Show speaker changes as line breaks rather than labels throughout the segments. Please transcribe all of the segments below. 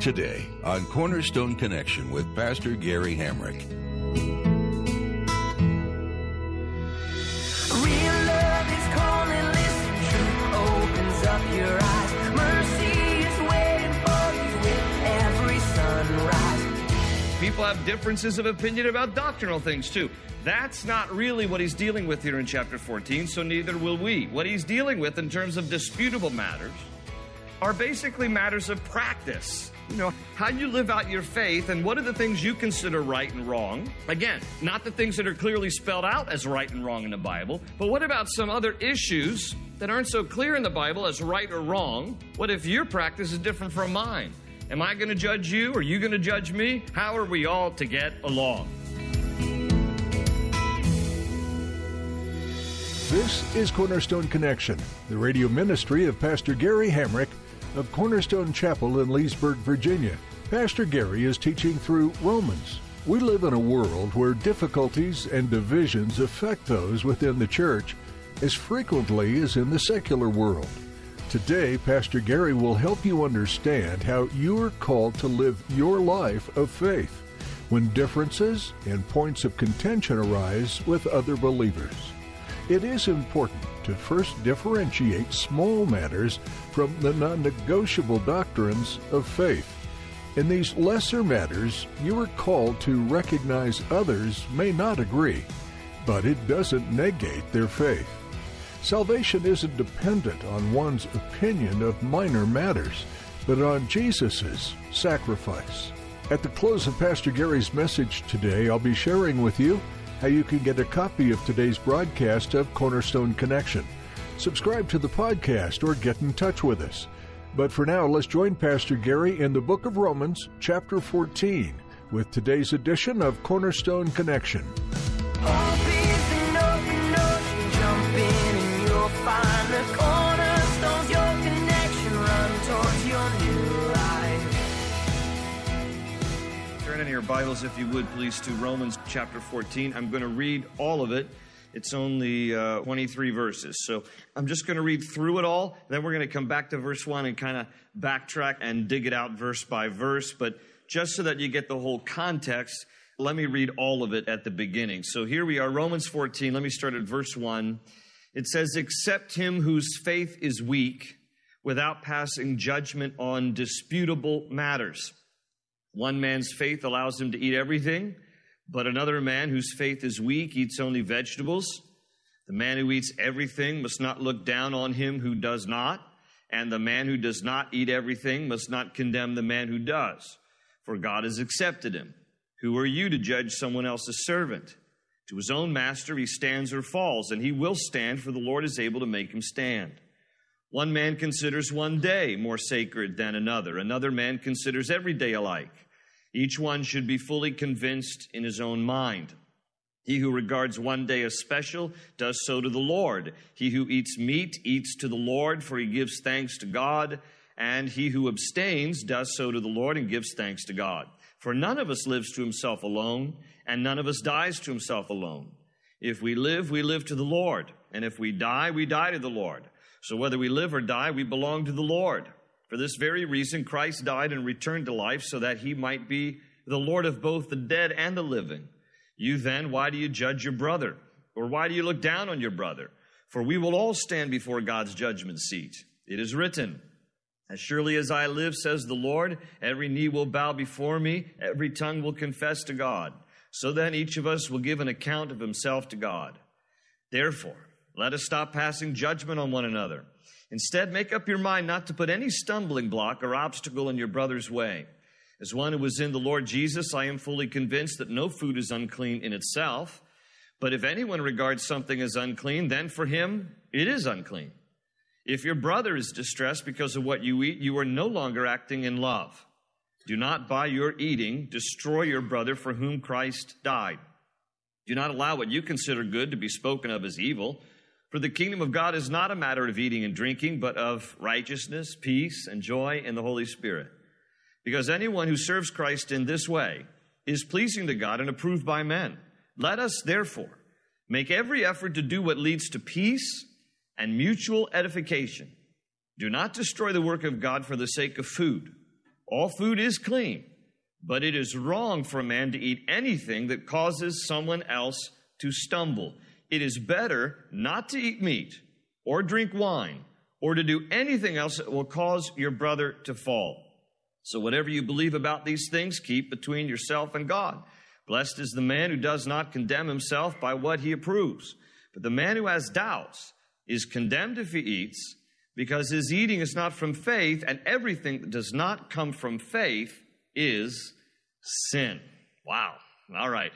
Today on Cornerstone Connection with Pastor Gary Hamrick.
Real love is calling, listen, truth opens up your eyes. Mercy is waiting for you with every sunrise.
People have differences of opinion about doctrinal things too. That's not really what he's dealing with here in chapter 14, so neither will we. What he's dealing with in terms of disputable matters are basically matters of practice. You know, how do you live out your faith and what are the things you consider right and wrong. Again, not the things that are clearly spelled out as right and wrong in the Bible, but what about some other issues that aren't so clear in the Bible as right or wrong? What if your practice is different from mine? Am I going to judge you? Are you going to judge me? How are we all to get along?
This is Cornerstone Connection, the radio ministry of Pastor Gary Hamrick of Cornerstone Chapel in Leesburg, Virginia. Pastor Gary is teaching through Romans. We live in a world where difficulties and divisions affect those within the church as frequently as in the secular world. Today, Pastor Gary will help you understand how you are called to live your life of faith when differences and points of contention arise with other believers. It is important to first differentiate small matters from the non negotiable doctrines of faith. In these lesser matters, you are called to recognize others may not agree, but it doesn't negate their faith. Salvation isn't dependent on one's opinion of minor matters, but on Jesus' sacrifice. At the close of Pastor Gary's message today, I'll be sharing with you how you can get a copy of today's broadcast of Cornerstone Connection. Subscribe to the podcast or get in touch with us. But for now, let's join Pastor Gary in the book of Romans, chapter 14, with today's edition of Cornerstone Connection.
Turn in your Bibles, if you would, please, to Romans chapter 14. I'm going to read all of it. It's only uh, 23 verses. So I'm just going to read through it all. Then we're going to come back to verse 1 and kind of backtrack and dig it out verse by verse. But just so that you get the whole context, let me read all of it at the beginning. So here we are, Romans 14. Let me start at verse 1. It says, Accept him whose faith is weak without passing judgment on disputable matters. One man's faith allows him to eat everything, but another man whose faith is weak eats only vegetables. The man who eats everything must not look down on him who does not, and the man who does not eat everything must not condemn the man who does, for God has accepted him. Who are you to judge someone else's servant? To his own master he stands or falls, and he will stand, for the Lord is able to make him stand. One man considers one day more sacred than another, another man considers every day alike. Each one should be fully convinced in his own mind. He who regards one day as special does so to the Lord. He who eats meat eats to the Lord, for he gives thanks to God. And he who abstains does so to the Lord and gives thanks to God. For none of us lives to himself alone, and none of us dies to himself alone. If we live, we live to the Lord. And if we die, we die to the Lord. So whether we live or die, we belong to the Lord. For this very reason, Christ died and returned to life so that he might be the Lord of both the dead and the living. You then, why do you judge your brother? Or why do you look down on your brother? For we will all stand before God's judgment seat. It is written, As surely as I live, says the Lord, every knee will bow before me, every tongue will confess to God. So then each of us will give an account of himself to God. Therefore, let us stop passing judgment on one another. Instead, make up your mind not to put any stumbling block or obstacle in your brother's way. As one who was in the Lord Jesus, I am fully convinced that no food is unclean in itself. But if anyone regards something as unclean, then for him it is unclean. If your brother is distressed because of what you eat, you are no longer acting in love. Do not by your eating destroy your brother for whom Christ died. Do not allow what you consider good to be spoken of as evil. For the kingdom of God is not a matter of eating and drinking, but of righteousness, peace, and joy in the Holy Spirit. Because anyone who serves Christ in this way is pleasing to God and approved by men. Let us, therefore, make every effort to do what leads to peace and mutual edification. Do not destroy the work of God for the sake of food. All food is clean, but it is wrong for a man to eat anything that causes someone else to stumble. It is better not to eat meat or drink wine or to do anything else that will cause your brother to fall. So, whatever you believe about these things, keep between yourself and God. Blessed is the man who does not condemn himself by what he approves. But the man who has doubts is condemned if he eats, because his eating is not from faith, and everything that does not come from faith is sin. Wow. All right.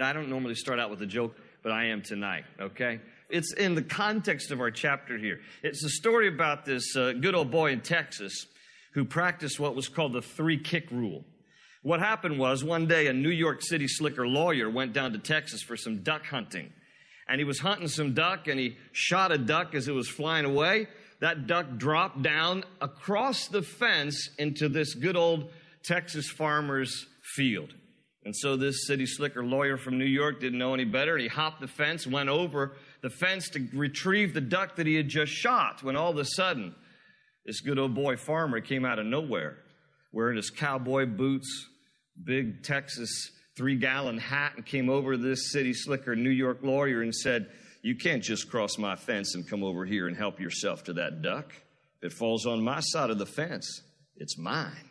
I don't normally start out with a joke, but I am tonight, okay? It's in the context of our chapter here. It's a story about this uh, good old boy in Texas who practiced what was called the three kick rule. What happened was one day a New York City slicker lawyer went down to Texas for some duck hunting. And he was hunting some duck and he shot a duck as it was flying away. That duck dropped down across the fence into this good old Texas farmer's field. And so this city slicker lawyer from New York didn't know any better. He hopped the fence, went over the fence to retrieve the duck that he had just shot, when all of a sudden, this good old boy farmer came out of nowhere wearing his cowboy boots, big Texas three gallon hat, and came over to this city slicker New York lawyer and said, You can't just cross my fence and come over here and help yourself to that duck. If it falls on my side of the fence, it's mine.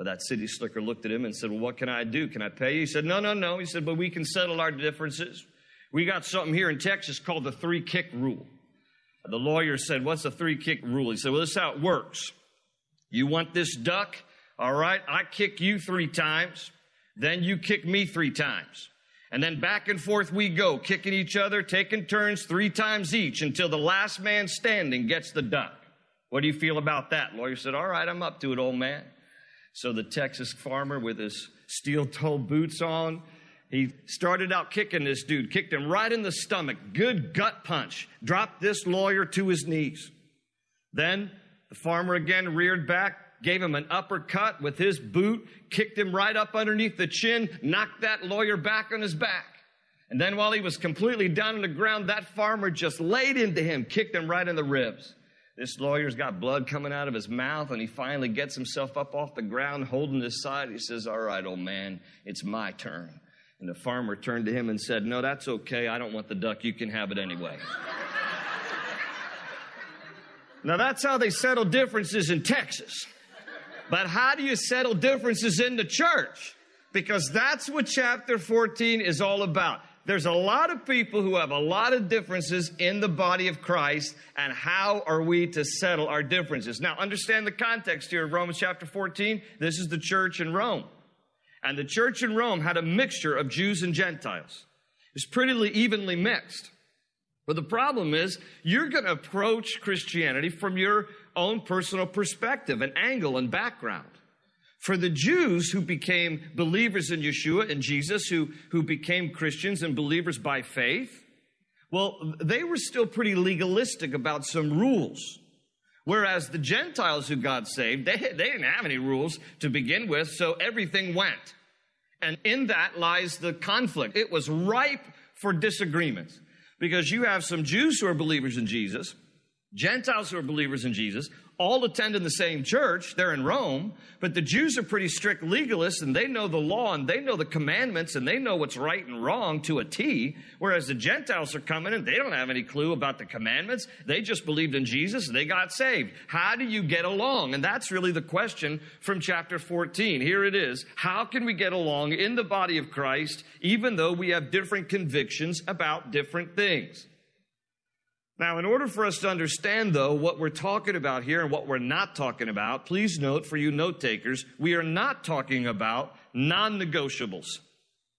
But that city slicker looked at him and said, Well, what can I do? Can I pay you? He said, No, no, no. He said, But we can settle our differences. We got something here in Texas called the three kick rule. The lawyer said, What's the three kick rule? He said, Well, this is how it works. You want this duck? All right, I kick you three times, then you kick me three times. And then back and forth we go, kicking each other, taking turns three times each until the last man standing gets the duck. What do you feel about that? Lawyer said, All right, I'm up to it, old man. So the Texas farmer with his steel toe boots on, he started out kicking this dude, kicked him right in the stomach, good gut punch, dropped this lawyer to his knees. Then the farmer again reared back, gave him an uppercut with his boot, kicked him right up underneath the chin, knocked that lawyer back on his back. And then while he was completely down on the ground, that farmer just laid into him, kicked him right in the ribs. This lawyer's got blood coming out of his mouth, and he finally gets himself up off the ground, holding his side. He says, All right, old man, it's my turn. And the farmer turned to him and said, No, that's okay. I don't want the duck. You can have it anyway. now, that's how they settle differences in Texas. But how do you settle differences in the church? Because that's what chapter 14 is all about. There's a lot of people who have a lot of differences in the body of Christ, and how are we to settle our differences? Now, understand the context here of Romans chapter 14. This is the church in Rome. And the church in Rome had a mixture of Jews and Gentiles. It's pretty evenly mixed. But the problem is, you're going to approach Christianity from your own personal perspective and angle and background. For the Jews who became believers in Yeshua and Jesus, who, who became Christians and believers by faith, well, they were still pretty legalistic about some rules. Whereas the Gentiles who God saved, they, they didn't have any rules to begin with, so everything went. And in that lies the conflict. It was ripe for disagreements because you have some Jews who are believers in Jesus, Gentiles who are believers in Jesus, all attend in the same church. They're in Rome, but the Jews are pretty strict legalists and they know the law and they know the commandments and they know what's right and wrong to a T. Whereas the Gentiles are coming and they don't have any clue about the commandments. They just believed in Jesus and they got saved. How do you get along? And that's really the question from chapter 14. Here it is. How can we get along in the body of Christ even though we have different convictions about different things? Now, in order for us to understand, though, what we're talking about here and what we're not talking about, please note for you note takers, we are not talking about non negotiables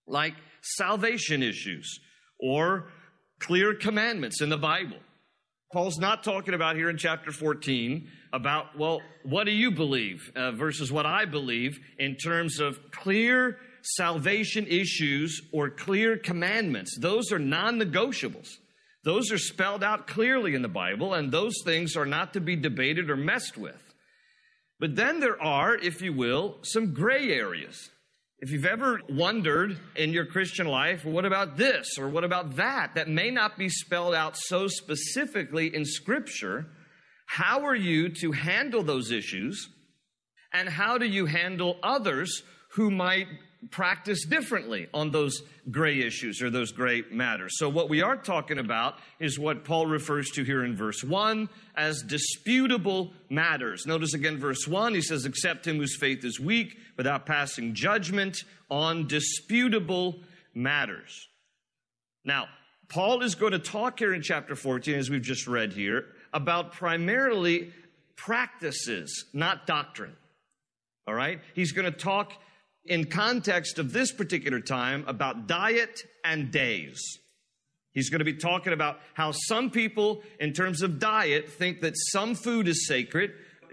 like salvation issues or clear commandments in the Bible. Paul's not talking about here in chapter 14 about, well, what do you believe uh, versus what I believe in terms of clear salvation issues or clear commandments. Those are non negotiables. Those are spelled out clearly in the Bible, and those things are not to be debated or messed with. But then there are, if you will, some gray areas. If you've ever wondered in your Christian life, what about this or what about that, that may not be spelled out so specifically in Scripture, how are you to handle those issues? And how do you handle others who might practice differently on those gray issues or those gray matters. So, what we are talking about is what Paul refers to here in verse 1 as disputable matters. Notice again, verse 1, he says, Accept him whose faith is weak without passing judgment on disputable matters. Now, Paul is going to talk here in chapter 14, as we've just read here, about primarily practices, not doctrine. All right? He's going to talk in context of this particular time about diet and days. He's going to be talking about how some people, in terms of diet, think that some food is sacred,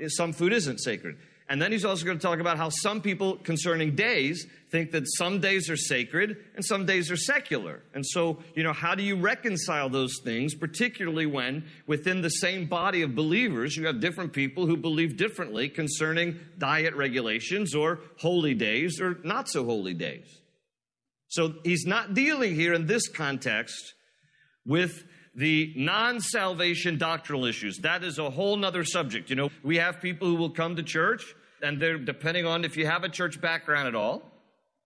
some food isn't sacred. And then he's also going to talk about how some people concerning days think that some days are sacred and some days are secular. And so, you know, how do you reconcile those things, particularly when within the same body of believers you have different people who believe differently concerning diet regulations or holy days or not so holy days? So he's not dealing here in this context with the non salvation doctrinal issues. That is a whole nother subject. You know, we have people who will come to church and depending on if you have a church background at all,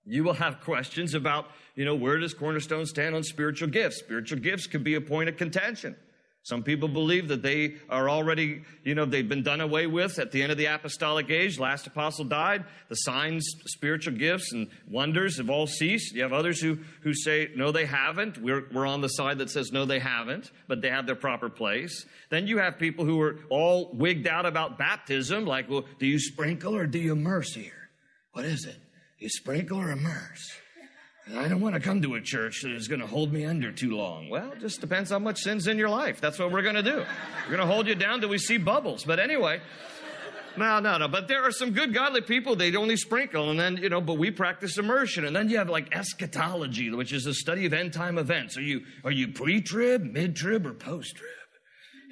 you will have questions about, you know, where does Cornerstone stand on spiritual gifts? Spiritual gifts could be a point of contention. Some people believe that they are already, you know, they've been done away with at the end of the apostolic age. Last apostle died. The signs, spiritual gifts, and wonders have all ceased. You have others who, who say, no, they haven't. We're, we're on the side that says, no, they haven't, but they have their proper place. Then you have people who are all wigged out about baptism, like, well, do you sprinkle or do you immerse here? What is it? You sprinkle or immerse? I don't want to come to a church that is going to hold me under too long. Well, it just depends how much sin's in your life. That's what we're going to do. We're going to hold you down till we see bubbles. But anyway, no, no, no. But there are some good godly people, they'd only sprinkle, and then, you know, but we practice immersion. And then you have like eschatology, which is the study of end time events. Are you, are you pre trib, mid trib, or post trib?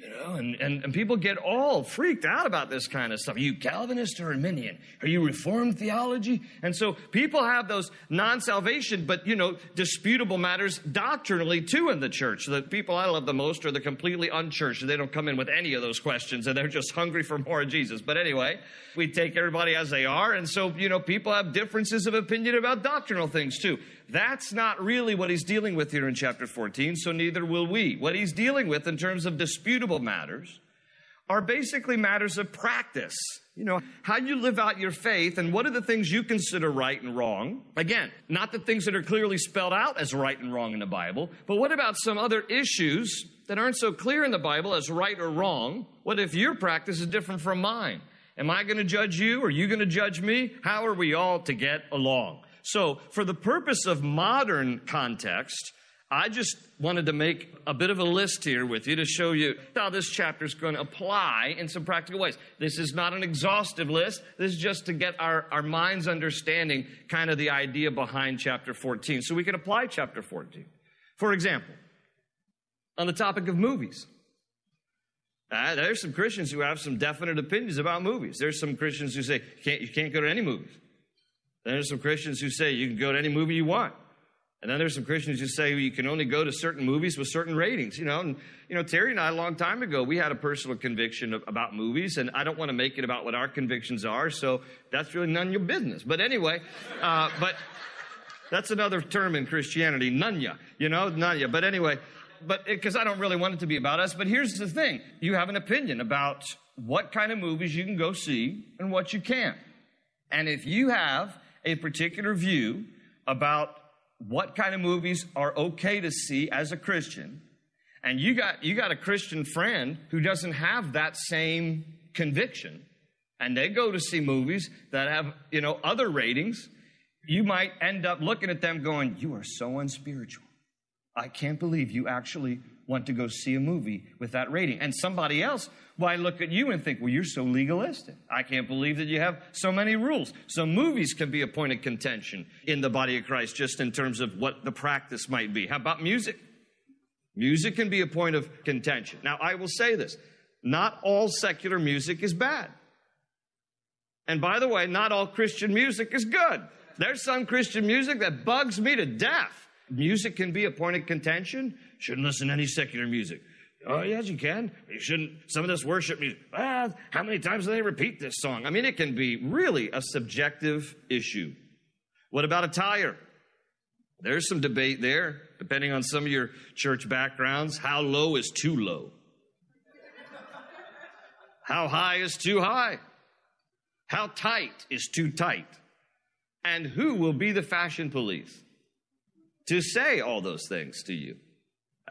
You know, and, and, and people get all freaked out about this kind of stuff. Are you Calvinist or Arminian? Are you Reformed theology? And so people have those non-salvation, but you know, disputable matters doctrinally too in the church. The people I love the most are the completely unchurched. They don't come in with any of those questions and they're just hungry for more of Jesus. But anyway, we take everybody as they are. And so, you know, people have differences of opinion about doctrinal things too. That's not really what he's dealing with here in chapter 14, so neither will we. What he's dealing with in terms of disputable matters are basically matters of practice. You know, how you live out your faith and what are the things you consider right and wrong. Again, not the things that are clearly spelled out as right and wrong in the Bible, but what about some other issues that aren't so clear in the Bible as right or wrong? What if your practice is different from mine? Am I going to judge you? Are you going to judge me? How are we all to get along? So, for the purpose of modern context, I just wanted to make a bit of a list here with you to show you how this chapter is going to apply in some practical ways. This is not an exhaustive list. This is just to get our, our minds understanding kind of the idea behind chapter 14 so we can apply chapter 14. For example, on the topic of movies. Uh, there's some Christians who have some definite opinions about movies. There's some Christians who say can't, you can't go to any movies. Then there's some Christians who say you can go to any movie you want. And then there's some Christians who say you can only go to certain movies with certain ratings, you know. And, you know, Terry and I, a long time ago, we had a personal conviction of, about movies, and I don't want to make it about what our convictions are, so that's really none of your business. But anyway, uh, but that's another term in Christianity, nunya, you know, nunya. But anyway, but because I don't really want it to be about us, but here's the thing you have an opinion about what kind of movies you can go see and what you can't. And if you have a particular view about what kind of movies are okay to see as a Christian, and you got you got a Christian friend who doesn't have that same conviction, and they go to see movies that have you know other ratings, you might end up looking at them going, "You are so unspiritual. I can't believe you actually want to go see a movie with that rating. And somebody else might look at you and think, well, you're so legalistic. I can't believe that you have so many rules. So movies can be a point of contention in the body of Christ, just in terms of what the practice might be. How about music? Music can be a point of contention. Now, I will say this not all secular music is bad. And by the way, not all Christian music is good. There's some Christian music that bugs me to death. Music can be a point of contention. Shouldn't listen to any secular music. Oh, yes, you can. You shouldn't. Some of this worship music. Ah, how many times do they repeat this song? I mean, it can be really a subjective issue. What about attire? There's some debate there, depending on some of your church backgrounds. How low is too low? How high is too high? How tight is too tight? And who will be the fashion police to say all those things to you?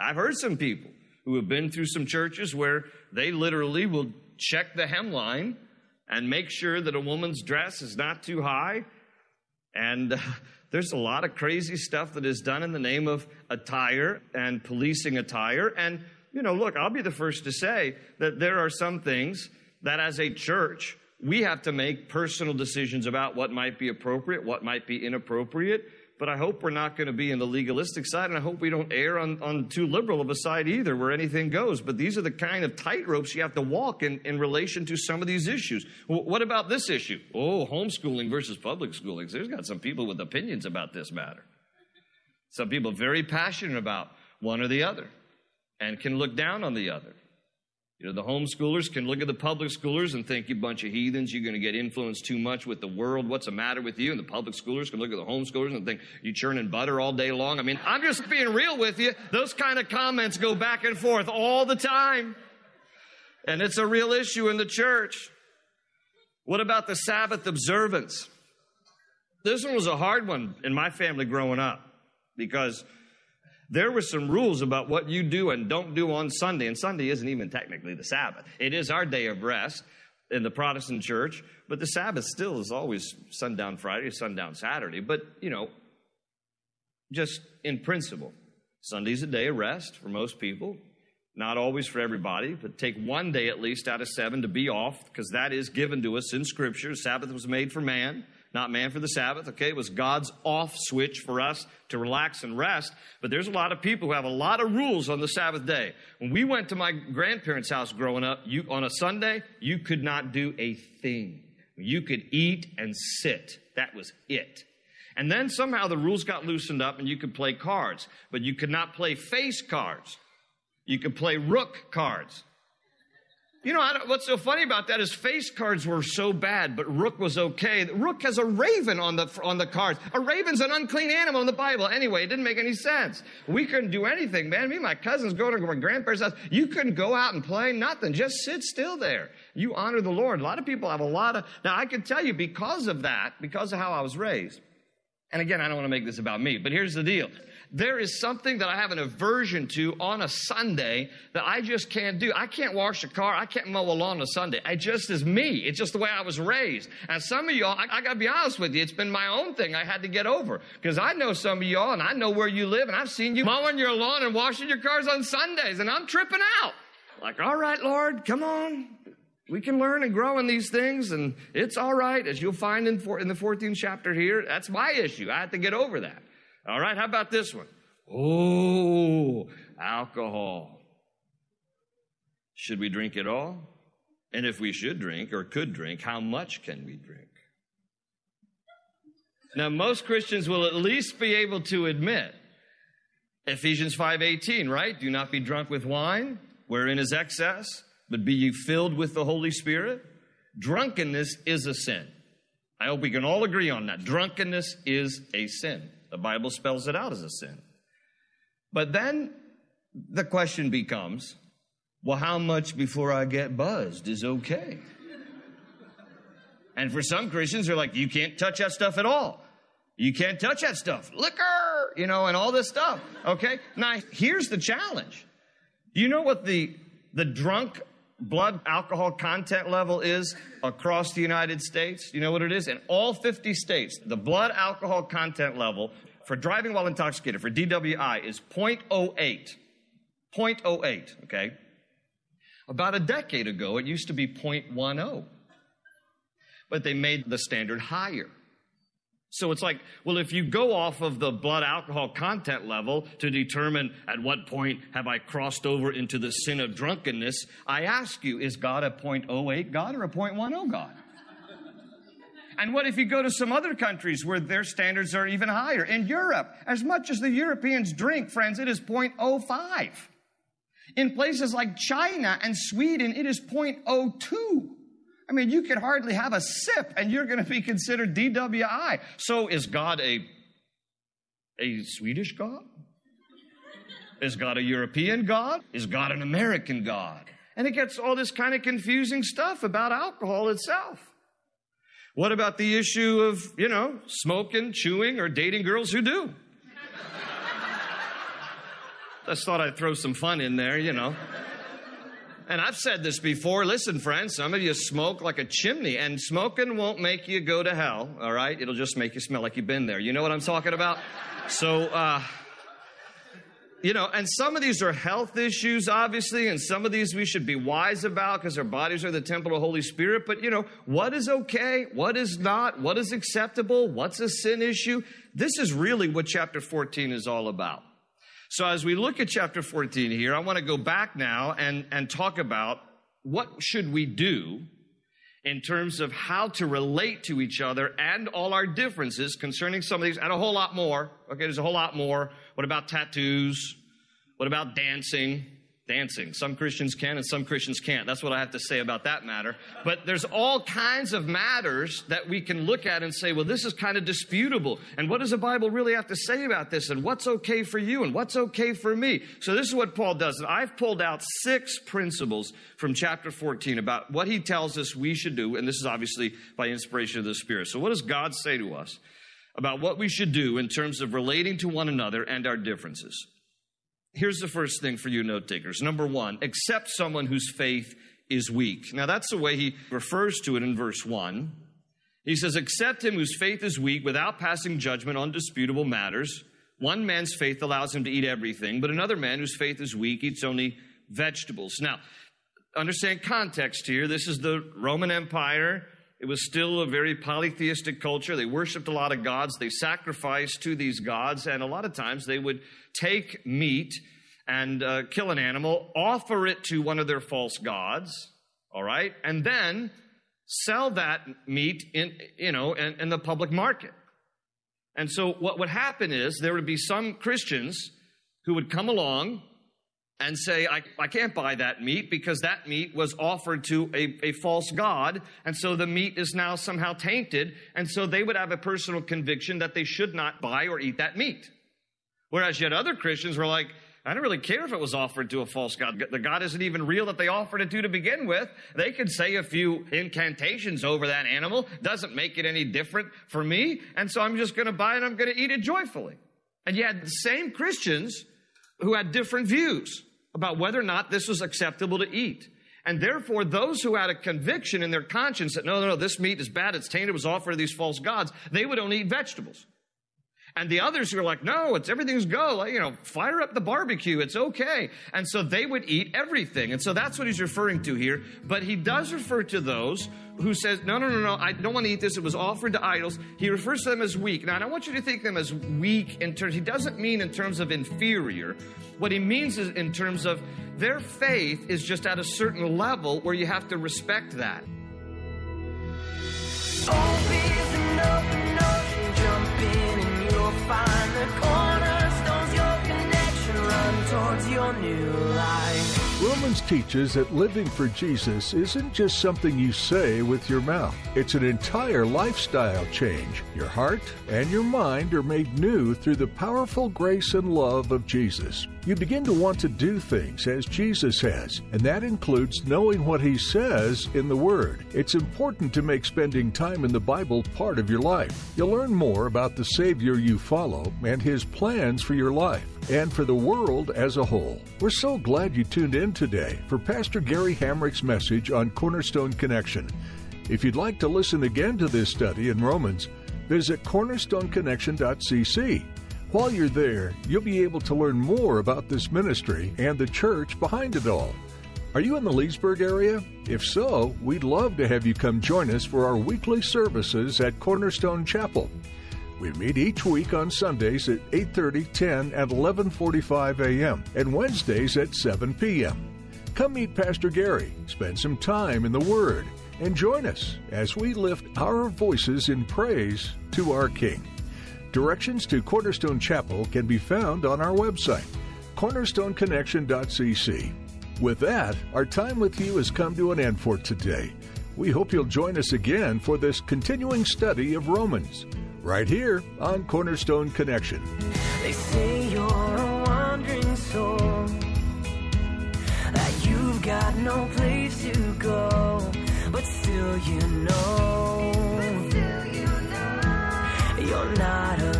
I've heard some people who have been through some churches where they literally will check the hemline and make sure that a woman's dress is not too high. And uh, there's a lot of crazy stuff that is done in the name of attire and policing attire. And, you know, look, I'll be the first to say that there are some things that as a church, we have to make personal decisions about what might be appropriate, what might be inappropriate. But I hope we're not going to be in the legalistic side, and I hope we don't err on, on too liberal of a side either, where anything goes. But these are the kind of tightropes you have to walk in, in relation to some of these issues. W- what about this issue? Oh, homeschooling versus public schooling. There's got some people with opinions about this matter. Some people very passionate about one or the other and can look down on the other. You know, the homeschoolers can look at the public schoolers and think, you bunch of heathens, you're going to get influenced too much with the world. What's the matter with you? And the public schoolers can look at the homeschoolers and think, you churning butter all day long. I mean, I'm just being real with you. Those kind of comments go back and forth all the time. And it's a real issue in the church. What about the Sabbath observance? This one was a hard one in my family growing up because there were some rules about what you do and don't do on Sunday. And Sunday isn't even technically the Sabbath, it is our day of rest in the Protestant church, but the Sabbath still is always sundown Friday, sundown Saturday. But, you know, just in principle, Sunday's a day of rest for most people. Not always for everybody, but take one day at least out of seven to be off, because that is given to us in Scripture. Sabbath was made for man not man for the Sabbath, okay? It was God's off switch for us to relax and rest. But there's a lot of people who have a lot of rules on the Sabbath day. When we went to my grandparents' house growing up, you, on a Sunday, you could not do a thing. You could eat and sit. That was it. And then somehow the rules got loosened up and you could play cards, but you could not play face cards. You could play rook cards. You know, what's so funny about that is face cards were so bad, but rook was okay. Rook has a raven on the, on the cards. A raven's an unclean animal in the Bible. Anyway, it didn't make any sense. We couldn't do anything, man. Me and my cousins going to my grandparents' house. You couldn't go out and play nothing. Just sit still there. You honor the Lord. A lot of people have a lot of, now I can tell you because of that, because of how I was raised, and again, I don't want to make this about me, but here's the deal. There is something that I have an aversion to on a Sunday that I just can't do. I can't wash a car. I can't mow a lawn on a Sunday. It just is me. It's just the way I was raised. And some of y'all, I, I gotta be honest with you, it's been my own thing I had to get over. Because I know some of y'all and I know where you live and I've seen you mowing your lawn and washing your cars on Sundays and I'm tripping out. Like, all right, Lord, come on. We can learn and grow in these things, and it's all right, as you'll find in, in the 14th chapter here. That's my issue. I have to get over that. All right, how about this one? Oh, alcohol. Should we drink it all? And if we should drink or could drink, how much can we drink? Now, most Christians will at least be able to admit Ephesians 5:18, right? Do not be drunk with wine, wherein is excess, but be ye filled with the Holy Spirit. Drunkenness is a sin. I hope we can all agree on that. Drunkenness is a sin. The Bible spells it out as a sin. But then the question becomes well, how much before I get buzzed is okay? And for some Christians, they're like, you can't touch that stuff at all. You can't touch that stuff. Liquor, you know, and all this stuff. Okay? Now, here's the challenge. You know what the, the drunk blood alcohol content level is across the United States? You know what it is? In all 50 states, the blood alcohol content level for driving while intoxicated, for DWI, is 0.08. 0.08, okay? About a decade ago, it used to be 0.10, but they made the standard higher. So it's like, well, if you go off of the blood alcohol content level to determine at what point have I crossed over into the sin of drunkenness, I ask you, is God a 0.08 God or a 0.10 God? And what if you go to some other countries where their standards are even higher? In Europe, as much as the Europeans drink, friends, it is 0.05. In places like China and Sweden, it is 0.02. I mean, you could hardly have a sip and you're going to be considered DWI. So is God a, a Swedish God? Is God a European God? Is God an American God? And it gets all this kind of confusing stuff about alcohol itself. What about the issue of, you know, smoking, chewing, or dating girls who do? Just thought I'd throw some fun in there, you know. And I've said this before. Listen, friends, some of you smoke like a chimney, and smoking won't make you go to hell, all right? It'll just make you smell like you've been there. You know what I'm talking about? So, uh, you know, and some of these are health issues, obviously, and some of these we should be wise about because our bodies are the temple of the Holy Spirit. But, you know, what is okay? What is not? What is acceptable? What's a sin issue? This is really what chapter 14 is all about. So as we look at chapter 14 here, I want to go back now and, and talk about what should we do in terms of how to relate to each other and all our differences concerning some of these and a whole lot more. Okay, there's a whole lot more. What about tattoos? What about dancing? Dancing. Some Christians can and some Christians can't. That's what I have to say about that matter. But there's all kinds of matters that we can look at and say, well, this is kind of disputable. And what does the Bible really have to say about this? And what's okay for you? And what's okay for me? So this is what Paul does. And I've pulled out six principles from chapter 14 about what he tells us we should do. And this is obviously by inspiration of the Spirit. So what does God say to us about what we should do in terms of relating to one another and our differences? Here's the first thing for you note takers. Number one, accept someone whose faith is weak. Now, that's the way he refers to it in verse one. He says, Accept him whose faith is weak without passing judgment on disputable matters. One man's faith allows him to eat everything, but another man whose faith is weak eats only vegetables. Now, understand context here. This is the Roman Empire. It was still a very polytheistic culture. They worshiped a lot of gods. They sacrificed to these gods, and a lot of times they would take meat and uh, kill an animal, offer it to one of their false gods, all right, and then sell that meat in, you know, in, in the public market. And so what would happen is there would be some Christians who would come along and say, I, I can't buy that meat because that meat was offered to a, a false God. And so the meat is now somehow tainted. And so they would have a personal conviction that they should not buy or eat that meat. Whereas yet other Christians were like, I don't really care if it was offered to a false God. The God isn't even real that they offered it to to begin with. They could say a few incantations over that animal. Doesn't make it any different for me. And so I'm just going to buy it. I'm going to eat it joyfully. And you had the same Christians who had different views about whether or not this was acceptable to eat. And therefore, those who had a conviction in their conscience that no, no, no, this meat is bad, it's tainted, it was offered to these false gods, they would only eat vegetables. And the others who are like, no, it's everything's go. Like, you know, fire up the barbecue. It's okay. And so they would eat everything. And so that's what he's referring to here. But he does refer to those who says, no, no, no, no, I don't want to eat this. It was offered to idols. He refers to them as weak. Now, I want you to think them as weak in terms, he doesn't mean in terms of inferior. What he means is in terms of their faith is just at a certain level where you have to respect that.
Find the cornerstones, your connection, run towards your new life.
Romans teaches that living for Jesus isn't just something you say with your mouth. It's an entire lifestyle change. Your heart and your mind are made new through the powerful grace and love of Jesus. You begin to want to do things as Jesus has, and that includes knowing what He says in the Word. It's important to make spending time in the Bible part of your life. You'll learn more about the Savior you follow and His plans for your life and for the world as a whole. We're so glad you tuned in today for Pastor Gary Hamrick's message on Cornerstone Connection. If you'd like to listen again to this study in Romans, visit cornerstoneconnection.cc While you're there, you'll be able to learn more about this ministry and the church behind it all. Are you in the Leesburg area? If so, we'd love to have you come join us for our weekly services at Cornerstone Chapel. We meet each week on Sundays at 8:30, 10, and 11:45 a.m. and Wednesdays at 7 p.m. Come meet Pastor Gary, spend some time in the Word, and join us as we lift our voices in praise to our King. Directions to Cornerstone Chapel can be found on our website, cornerstoneconnection.cc. With that, our time with you has come to an end for today. We hope you'll join us again for this continuing study of Romans, right here on Cornerstone Connection.
They say you're a wandering soul, that you've got no place to go, but still you know, not alone.